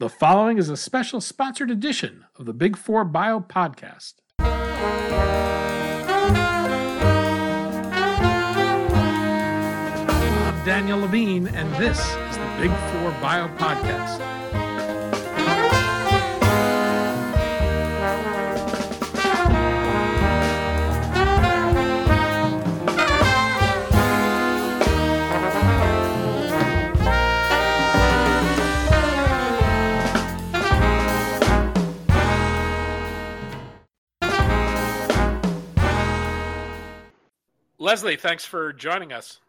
The following is a special sponsored edition of the Big Four Bio Podcast. I'm Daniel Levine, and this is the Big Four Bio Podcast. Leslie, thanks for joining us.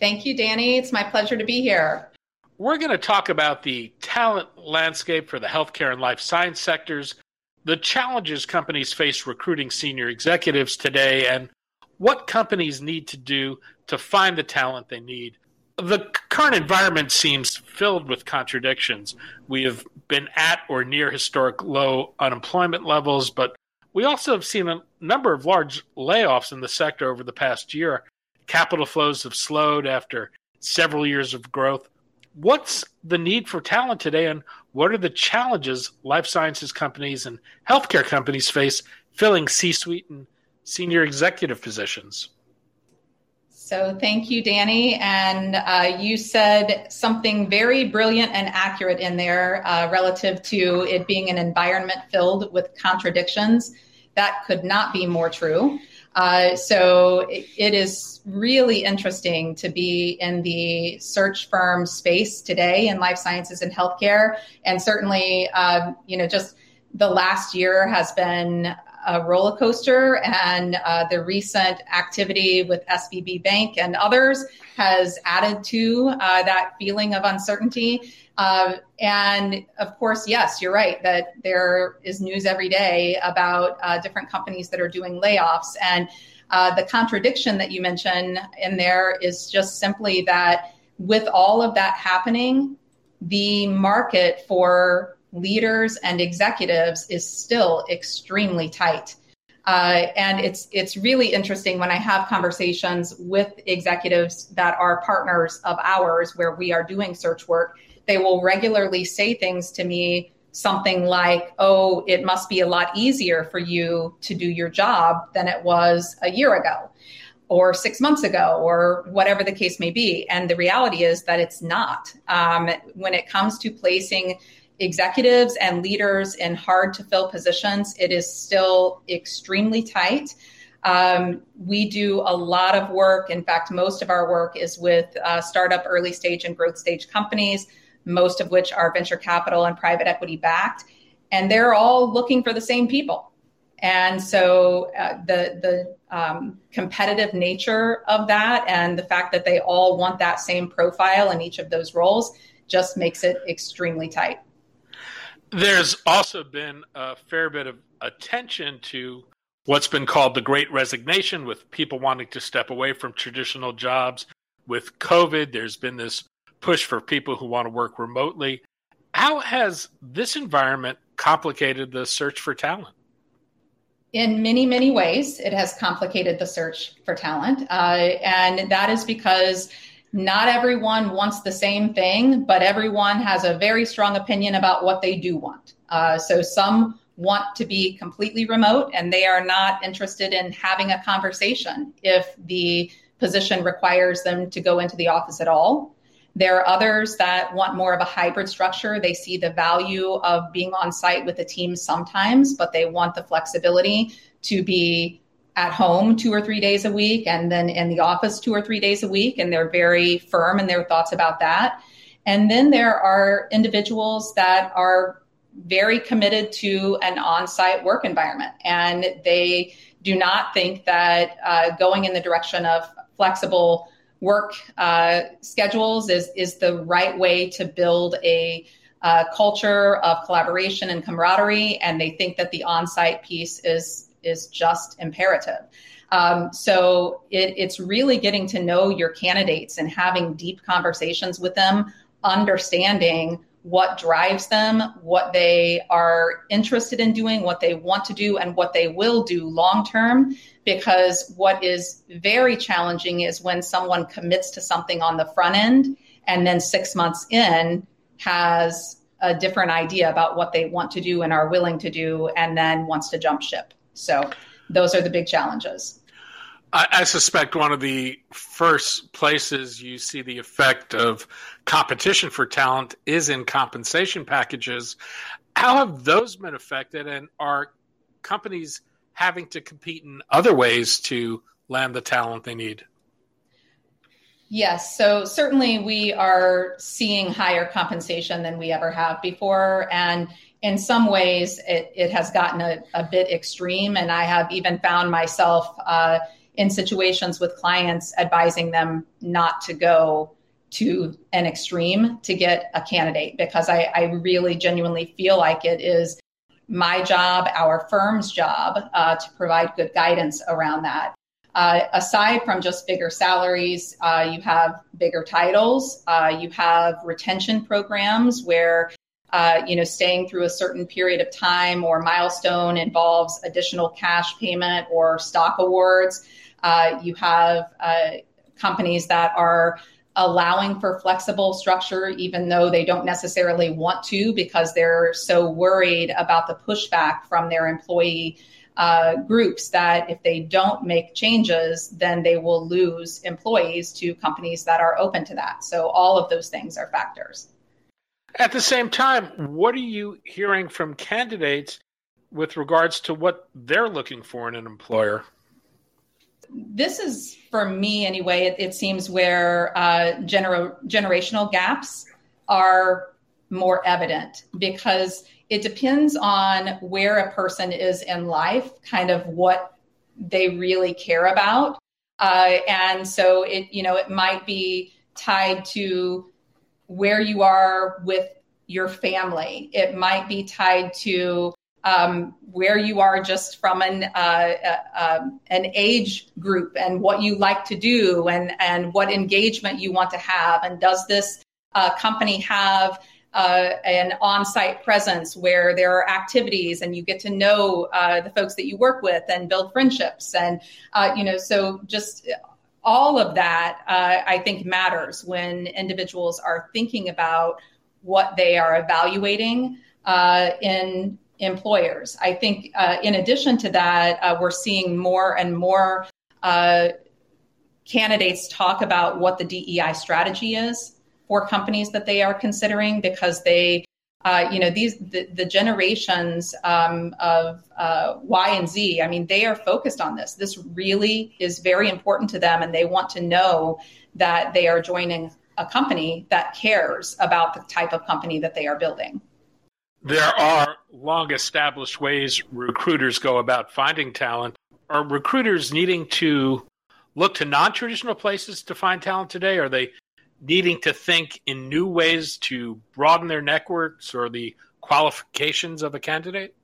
Thank you, Danny. It's my pleasure to be here. We're going to talk about the talent landscape for the healthcare and life science sectors, the challenges companies face recruiting senior executives today, and what companies need to do to find the talent they need. The current environment seems filled with contradictions. We have been at or near historic low unemployment levels, but we also have seen a number of large layoffs in the sector over the past year. Capital flows have slowed after several years of growth. What's the need for talent today, and what are the challenges life sciences companies and healthcare companies face filling C suite and senior executive positions? So, thank you, Danny. And uh, you said something very brilliant and accurate in there uh, relative to it being an environment filled with contradictions. That could not be more true. Uh, so it, it is really interesting to be in the search firm space today in life sciences and healthcare, and certainly, um, you know, just the last year has been a roller coaster, and uh, the recent activity with SVB Bank and others has added to uh, that feeling of uncertainty. Uh, and of course, yes, you're right that there is news every day about uh, different companies that are doing layoffs. And uh, the contradiction that you mentioned in there is just simply that with all of that happening, the market for leaders and executives is still extremely tight. Uh, and it's it's really interesting when I have conversations with executives that are partners of ours where we are doing search work. They will regularly say things to me, something like, "Oh, it must be a lot easier for you to do your job than it was a year ago." Or six months ago, or whatever the case may be. And the reality is that it's not. Um, when it comes to placing executives and leaders in hard to fill positions, it is still extremely tight. Um, we do a lot of work. In fact, most of our work is with uh, startup, early stage, and growth stage companies, most of which are venture capital and private equity backed. And they're all looking for the same people. And so uh, the, the um, competitive nature of that and the fact that they all want that same profile in each of those roles just makes it extremely tight. There's also been a fair bit of attention to what's been called the great resignation, with people wanting to step away from traditional jobs. With COVID, there's been this push for people who want to work remotely. How has this environment complicated the search for talent? In many, many ways, it has complicated the search for talent. Uh, and that is because not everyone wants the same thing, but everyone has a very strong opinion about what they do want. Uh, so some want to be completely remote and they are not interested in having a conversation if the position requires them to go into the office at all. There are others that want more of a hybrid structure. They see the value of being on site with a team sometimes, but they want the flexibility to be at home two or three days a week and then in the office two or three days a week. And they're very firm in their thoughts about that. And then there are individuals that are very committed to an on site work environment. And they do not think that uh, going in the direction of flexible work uh, schedules is, is the right way to build a uh, culture of collaboration and camaraderie. And they think that the on site piece is is just imperative. Um, so it, it's really getting to know your candidates and having deep conversations with them, understanding what drives them, what they are interested in doing, what they want to do, and what they will do long term. Because what is very challenging is when someone commits to something on the front end and then six months in has a different idea about what they want to do and are willing to do, and then wants to jump ship. So those are the big challenges. I, I suspect one of the first places you see the effect of competition for talent is in compensation packages. How have those been affected, and are companies having to compete in other ways to land the talent they need? Yes, so certainly we are seeing higher compensation than we ever have before. And in some ways, it, it has gotten a, a, bit extreme. And I have even found myself uh, in situations with clients advising them not to go to an extreme to get a candidate because I, I really genuinely feel like it is my job, our firm's job, uh, to provide good guidance around that. Uh, aside from just bigger salaries, uh, you have bigger titles. Uh, you have retention programs where uh, you know staying through a certain period of time or milestone involves additional cash payment or stock awards. Uh, you have uh, companies that are allowing for flexible structure, even though they don't necessarily want to, because they're so worried about the pushback from their employee uh, groups that if they don't make changes, then they will lose employees to companies that are open to that. So all of those things are factors. At the same time, what are you hearing from candidates with regards to what they're looking for in an employer? This is, for me anyway, it, it seems where uh, gener- generational gaps are more evident because it depends on where a person is in life, kind of what they really care about. Uh, and so it, you know, it might be tied to where you are with your family. It might be tied to um, where you are just from an uh, uh, um, an age group and what you like to do and and what engagement you want to have. And does this uh, company have uh, an on-site presence where there are activities and you get to know the folks that you work with and build friendships and you know so just all of that uh, i think matters when individuals are thinking about what they are evaluating uh, in employers. I think uh, in addition to that we're seeing more and more candidates talk about what the dei strategy is for companies that they are considering because they uh, you know these the, the generations um, of uh, Y and Z. I mean, they are focused on this. This really is very important to them, and they want to know that they are joining a company that cares about the type of company that they are building. There are long established ways recruiters go about finding talent. Are recruiters needing to look to non traditional places to find talent today? Are they needing to think in new ways to broaden their networks or the qualifications of a candidate?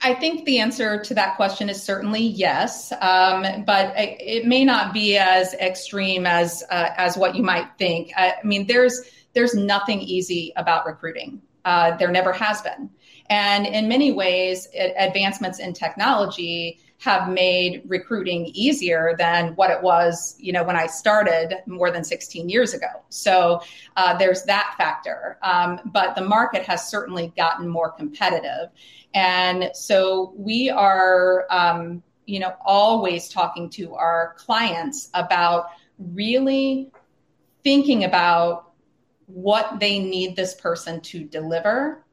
I think the answer to that question is certainly yes, um, but it may not be as extreme as uh, as what you might think. I mean, there's there's nothing easy about recruiting. Uh, there never has been, and in many ways, advancements in technology have made recruiting easier than what it was, you know, when I started more than 16 years ago. So uh, there's that factor. Um, but the market has certainly gotten more competitive, and so we are, um, you know, always talking to our clients about really thinking about what they need this person to deliver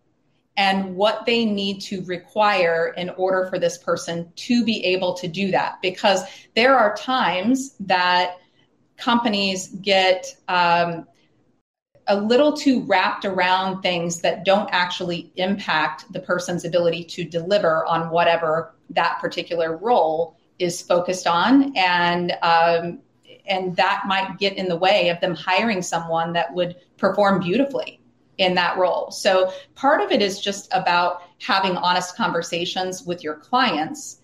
and what they need to require in order for this person to be able to do that. Because there are times that companies get um, a little too wrapped around things that don't actually impact the person's ability to deliver on whatever that particular role is focused on. And um, and that might get in the way of them hiring someone that would perform beautifully in that role. So part of it is just about having honest conversations with your clients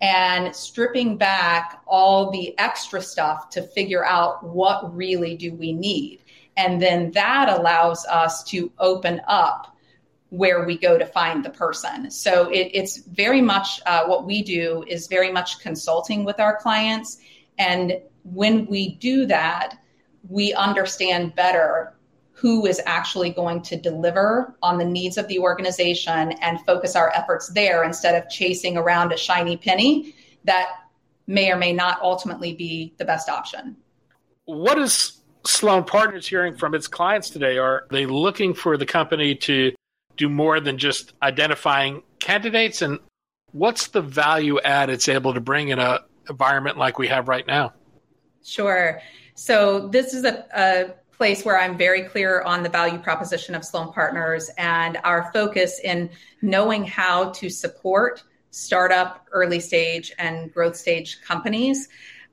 and stripping back all the extra stuff to figure out what really do we need. And then that allows us to open up where we go to find the person. So it, it's very much uh, what we do is very much consulting with our clients. And when we do that, we understand better who is actually going to deliver on the needs of the organization and focus our efforts there instead of chasing around a shiny penny that may or may not ultimately be the best option. What is Slone Partners hearing from its clients today? Are they looking for the company to do more than just identifying candidates? And what's the value add it's able to bring in a environment like we have right now? Sure. So this is a, a place where I'm very clear on the value proposition of Slone Partners and our focus in knowing how to support startup, early stage, and growth stage companies.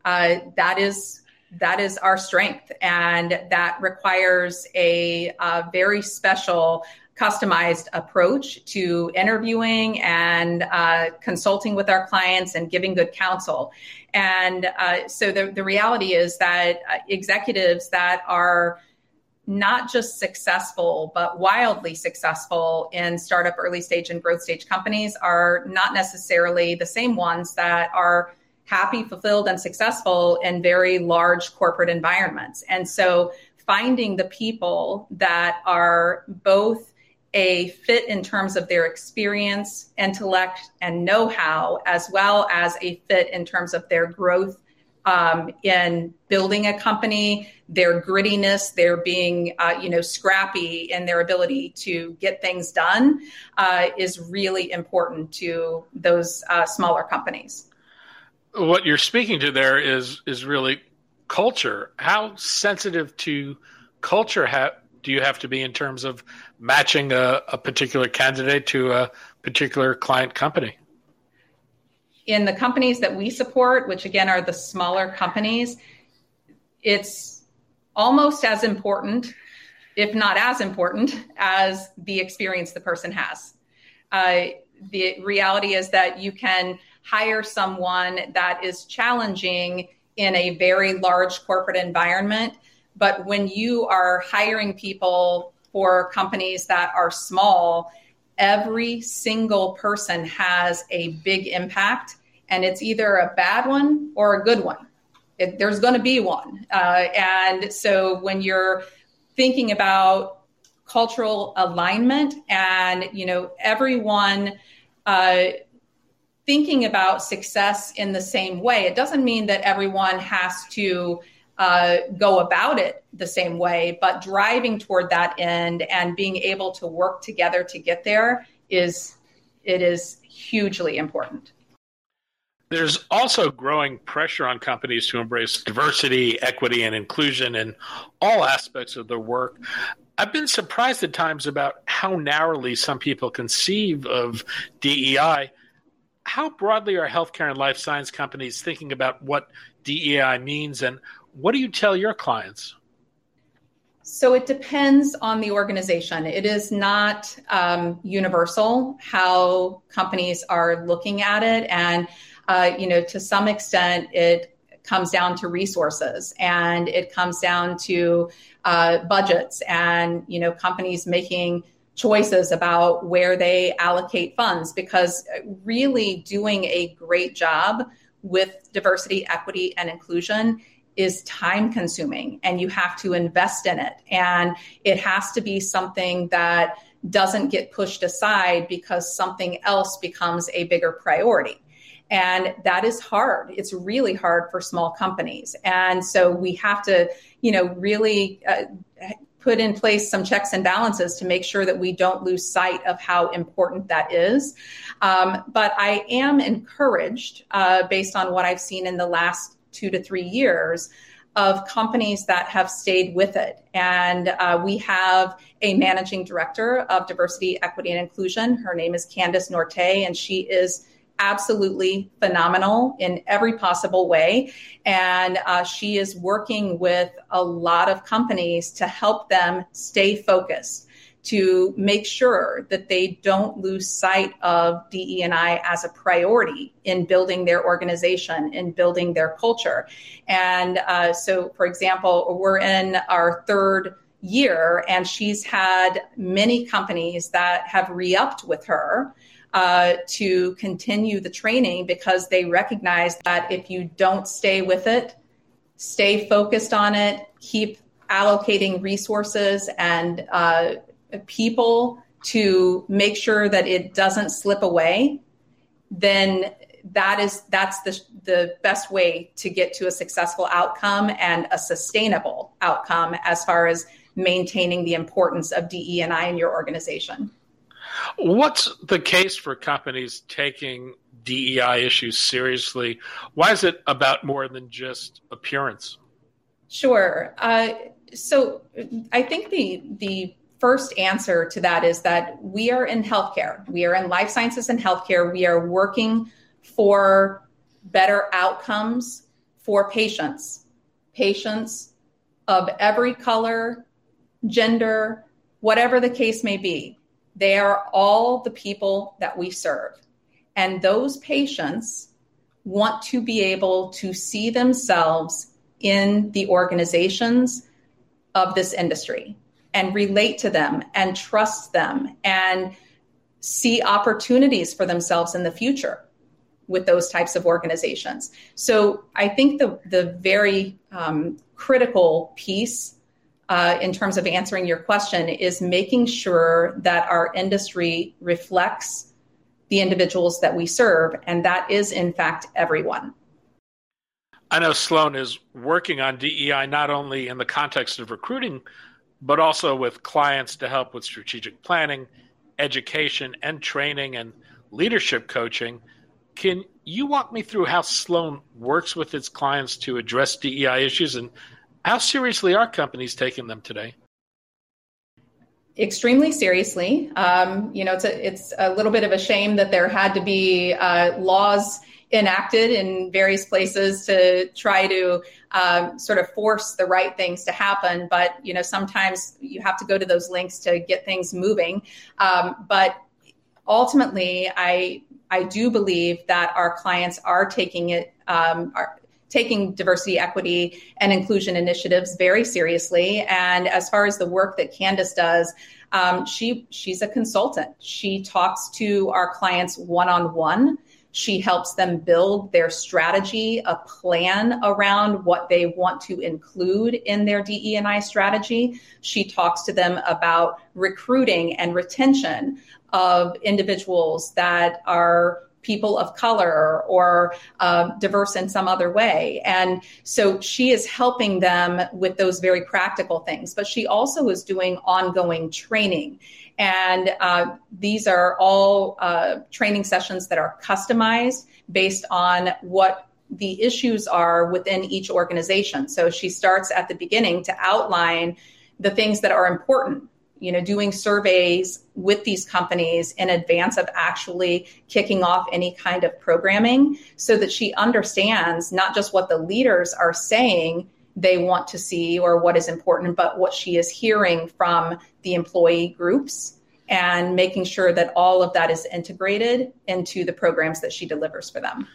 Uh, that is that is our strength, and that requires a, a very special customized approach to interviewing and uh, consulting with our clients and giving good counsel. And uh, so the, the reality is that uh, executives that are not just successful, but wildly successful in startup, early stage, and growth stage companies are not necessarily the same ones that are happy, fulfilled, and successful in very large corporate environments. And so finding the people that are both a fit in terms of their experience, intellect, and know how, as well as a fit in terms of their growth um, in building a company, their grittiness, their being, uh, you know, scrappy, and their ability to get things done uh, is really important to those uh, smaller companies. What you're speaking to there is is really culture. How sensitive to culture ha- do you have to be in terms of matching a, a particular candidate to a particular client company? In the companies that we support, which again are the smaller companies, it's almost as important, if not as important, as the experience the person has. Uh, the reality is that you can hire someone that is challenging in a very large corporate environment but when you are hiring people for companies that are small, every single person has a big impact, and it's either a bad one or a good one. It, there's going to be one. Uh, and so when you're thinking about cultural alignment and you know everyone uh, thinking about success in the same way it doesn't mean that everyone has to uh, go about it the same way, but driving toward that end and being able to work together to get there is it is hugely important. There's also growing pressure on companies to embrace diversity, equity, and inclusion in all aspects of their work. I've been surprised at times about how narrowly some people conceive of DEI. How broadly are healthcare and life science companies thinking about what DEI means, and what do you tell your clients? So it depends on the organization. It is not um, universal how companies are looking at it, and uh, you know, to some extent, it comes down to resources and it comes down to uh, budgets and you know companies making choices about where they allocate funds because really doing a great job with diversity, equity, and inclusion is time consuming and you have to invest in it. And it has to be something that doesn't get pushed aside because something else becomes a bigger priority. And that is hard. It's really hard for small companies. And so we have to, you know, really uh, put in place some checks and balances to make sure that we don't lose sight of how important that is. Um, but I am encouraged uh, based on what I've seen in the last two to three years of companies that have stayed with it. And uh, we have a managing director of diversity, equity, and inclusion. Her name is Candice Norte, and she is absolutely phenomenal in every possible way. And uh, she is working with a lot of companies to help them stay focused to make sure that they don't lose sight of DE&I as a priority in building their organization, in building their culture. And uh, so, for example, we're in our third year, and she's had many companies that have re-upped with her. Uh, to continue the training because they recognize that if you don't stay with it, stay focused on it, keep allocating resources and uh, people to make sure that it doesn't slip away, then that is that's the the best way to get to a successful outcome and a sustainable outcome as far as maintaining the importance of DE and I in your organization. What's the case for companies taking DEI issues seriously? Why is it about more than just appearance? Sure. Uh, so I think the the first answer to that is that we are in healthcare. We are in life sciences and healthcare. We are working for better outcomes for patients, patients of every color, gender, whatever the case may be. They are all the people that we serve. And those patients want to be able to see themselves in the organizations of this industry and relate to them and trust them and see opportunities for themselves in the future with those types of organizations. So I think the the very um, critical piece uh, in terms of answering your question is making sure that our industry reflects the individuals that we serve, and that is in fact everyone. I know Slone is working on DEI not only in the context of recruiting, but also with clients to help with strategic planning, education, and training and leadership coaching. Can you walk me through how Slone works with its clients to address DEI issues and how seriously are companies taking them today? Extremely seriously. Um, you know, it's a, it's a little bit of a shame that there had to be uh, laws enacted in various places to try to um, sort of force the right things to happen. But you know, sometimes you have to go to those links to get things moving. Um, but ultimately, I I do believe that our clients are taking it um, are taking diversity, equity, and inclusion initiatives very seriously. And as far as the work that Candace does, um, she she's a consultant. She talks to our clients one on one she helps them build their strategy, a plan around what they want to include in their DE&I strategy. She talks to them about recruiting and retention of individuals that are people of color or uh, diverse in some other way. And so she is helping them with those very practical things, but she also is doing ongoing training. And uh, these are all uh, training sessions that are customized based on what the issues are within each organization. So she starts at the beginning to outline the things that are important you know doing surveys with these companies in advance of actually kicking off any kind of programming so that she understands not just what the leaders are saying they want to see or what is important but what she is hearing from the employee groups and making sure that all of that is integrated into the programs that she delivers for them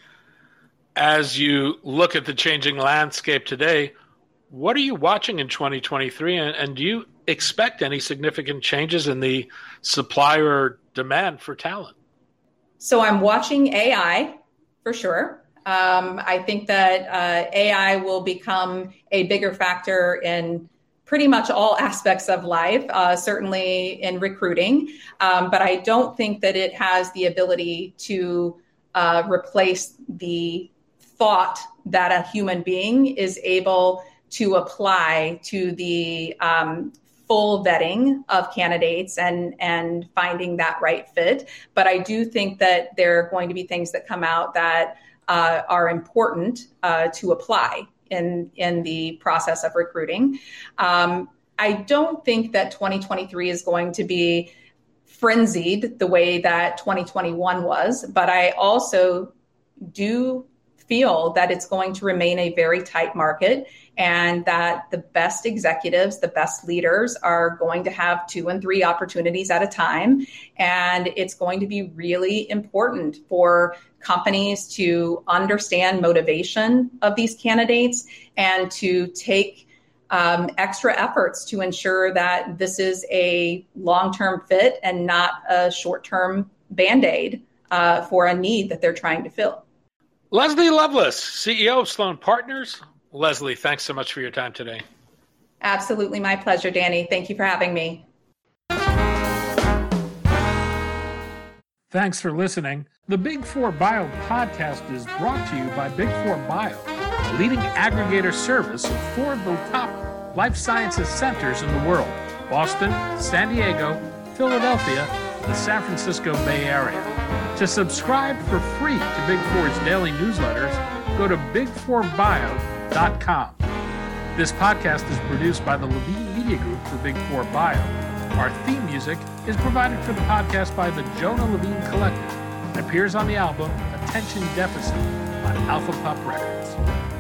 as you look at the changing landscape today what are you watching in 2023 and, and do you expect any significant changes in the supplier demand for talent? So I'm watching AI for sure. Um, I think that uh, AI will become a bigger factor in pretty much all aspects of life, uh, certainly in recruiting. Um, but I don't think that it has the ability to uh, replace the thought that a human being is able to apply to the um, full vetting of candidates and and finding that right fit. But I do think that there are going to be things that come out that uh, are important uh, to apply in in the process of recruiting. Um, I don't think that 2023 is going to be frenzied the way that 2021 was, but I also do feel that it's going to remain a very tight market and that the best executives, the best leaders are going to have two and three opportunities at a time. And it's going to be really important for companies to understand motivation of these candidates and to take um, extra efforts to ensure that this is a long term fit and not a short term band aid uh, for a need that they're trying to fill. Leslie Loveless, CEO of Slone Partners. Leslie, thanks so much for your time today. Absolutely my pleasure, Danny. Thank you for having me. Thanks for listening. The Big Four Bio podcast is brought to you by Big Four Bio, a leading aggregator service of four of the top life sciences centers in the world Boston, San Diego, Philadelphia, the San Francisco Bay Area. To subscribe for free to Big Four's daily newsletters, go to big4bio.com. This podcast is produced by the Levine Media Group for Big Four Bio. Our theme music is provided for the podcast by the Jonah Levine Collective and appears on the album Attention Deficit on Alpha Pup Records.